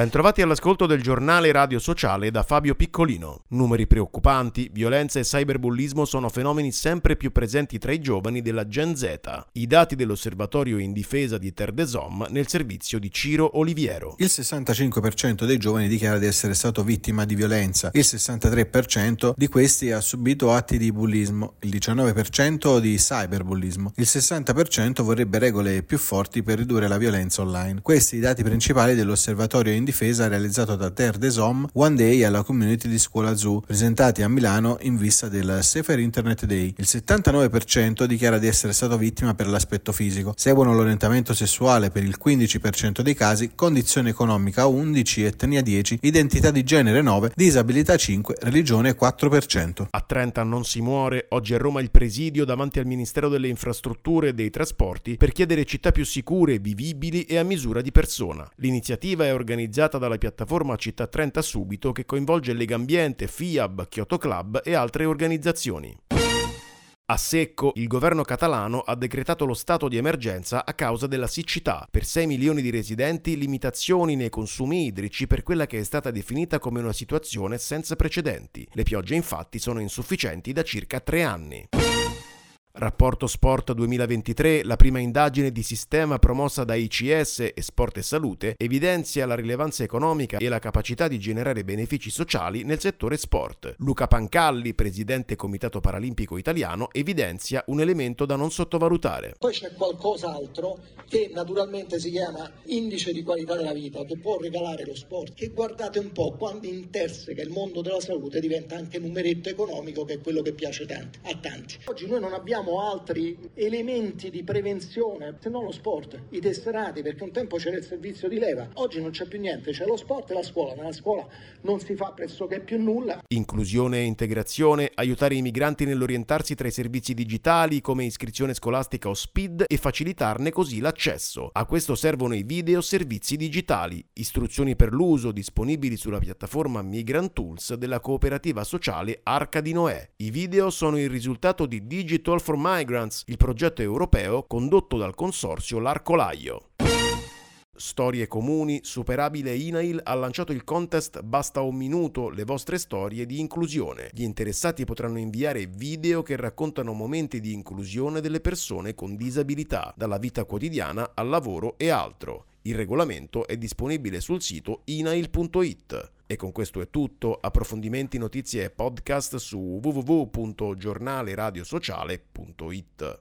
Bentrovati all'ascolto del giornale radio sociale da Fabio Piccolino. Numeri preoccupanti, violenza e cyberbullismo sono fenomeni sempre più presenti tra i giovani della Gen Z. I dati dell'osservatorio in difesa di Terre des Hommes nel servizio di Ciro Oliviero. Il 65% dei giovani dichiara di essere stato vittima di violenza, il 63% di questi ha subito atti di bullismo, il 19% di cyberbullismo, il 60% vorrebbe regole più forti per ridurre la violenza online. Questi i dati principali dell'osservatorio in difesa realizzato da Terre des Hommes One Day alla community di Scuola Zoo, presentati a Milano in vista del Safer Internet Day. Il 79% dichiara di essere stato vittima per l'aspetto fisico. Seguono l'orientamento sessuale per il 15% dei casi, condizione economica 11, etnia 10, identità di genere 9, disabilità 5, religione 4%. A Trenta non si muore, oggi a Roma il presidio davanti al Ministero delle Infrastrutture e dei Trasporti per chiedere città più sicure, vivibili e a misura di persona. L'iniziativa è organizzata organizzata dalla piattaforma Città 30 Subito che coinvolge Legambiente, FIAB, Kyoto Club e altre organizzazioni. A secco, il governo catalano ha decretato lo stato di emergenza a causa della siccità. Per 6 milioni di residenti, limitazioni nei consumi idrici per quella che è stata definita come una situazione senza precedenti. Le piogge infatti sono insufficienti da circa tre anni. Rapporto Sport 2023, la prima indagine di sistema promossa da ICS e Sport e Salute, evidenzia la rilevanza economica e la capacità di generare benefici sociali nel settore sport. Luca Pancalli, presidente Comitato Paralimpico Italiano, evidenzia un elemento da non sottovalutare. Poi c'è qualcos'altro che naturalmente si chiama indice di qualità della vita, che può regalare lo sport. E guardate un po' quando interseca il mondo della salute diventa anche numeretto economico, che è quello che piace tanti, a tanti. Oggi noi non abbiamo abbiamo altri elementi di prevenzione, se non lo sport, i tesserati, perché un tempo c'era il servizio di leva, oggi non c'è più niente, c'è lo sport e la scuola, nella scuola non si fa pressoché più nulla. Inclusione e integrazione, aiutare i migranti nell'orientarsi tra i servizi digitali come iscrizione scolastica o SPID e facilitarne così l'accesso. A questo servono i video servizi digitali, istruzioni per l'uso disponibili sulla piattaforma Migrant Tools della cooperativa sociale Arca di Noè. I video sono il risultato di Digital for Migrants, il progetto europeo condotto dal consorzio L'Arcolaio. Storie comuni, Superabile INAIL ha lanciato il contest Basta un minuto, le vostre storie di inclusione. Gli interessati potranno inviare video che raccontano momenti di inclusione delle persone con disabilità, dalla vita quotidiana al lavoro e altro. Il regolamento è disponibile sul sito inail.it. E con questo è tutto, approfondimenti, notizie e podcast su www.giornaleradiosociale.it.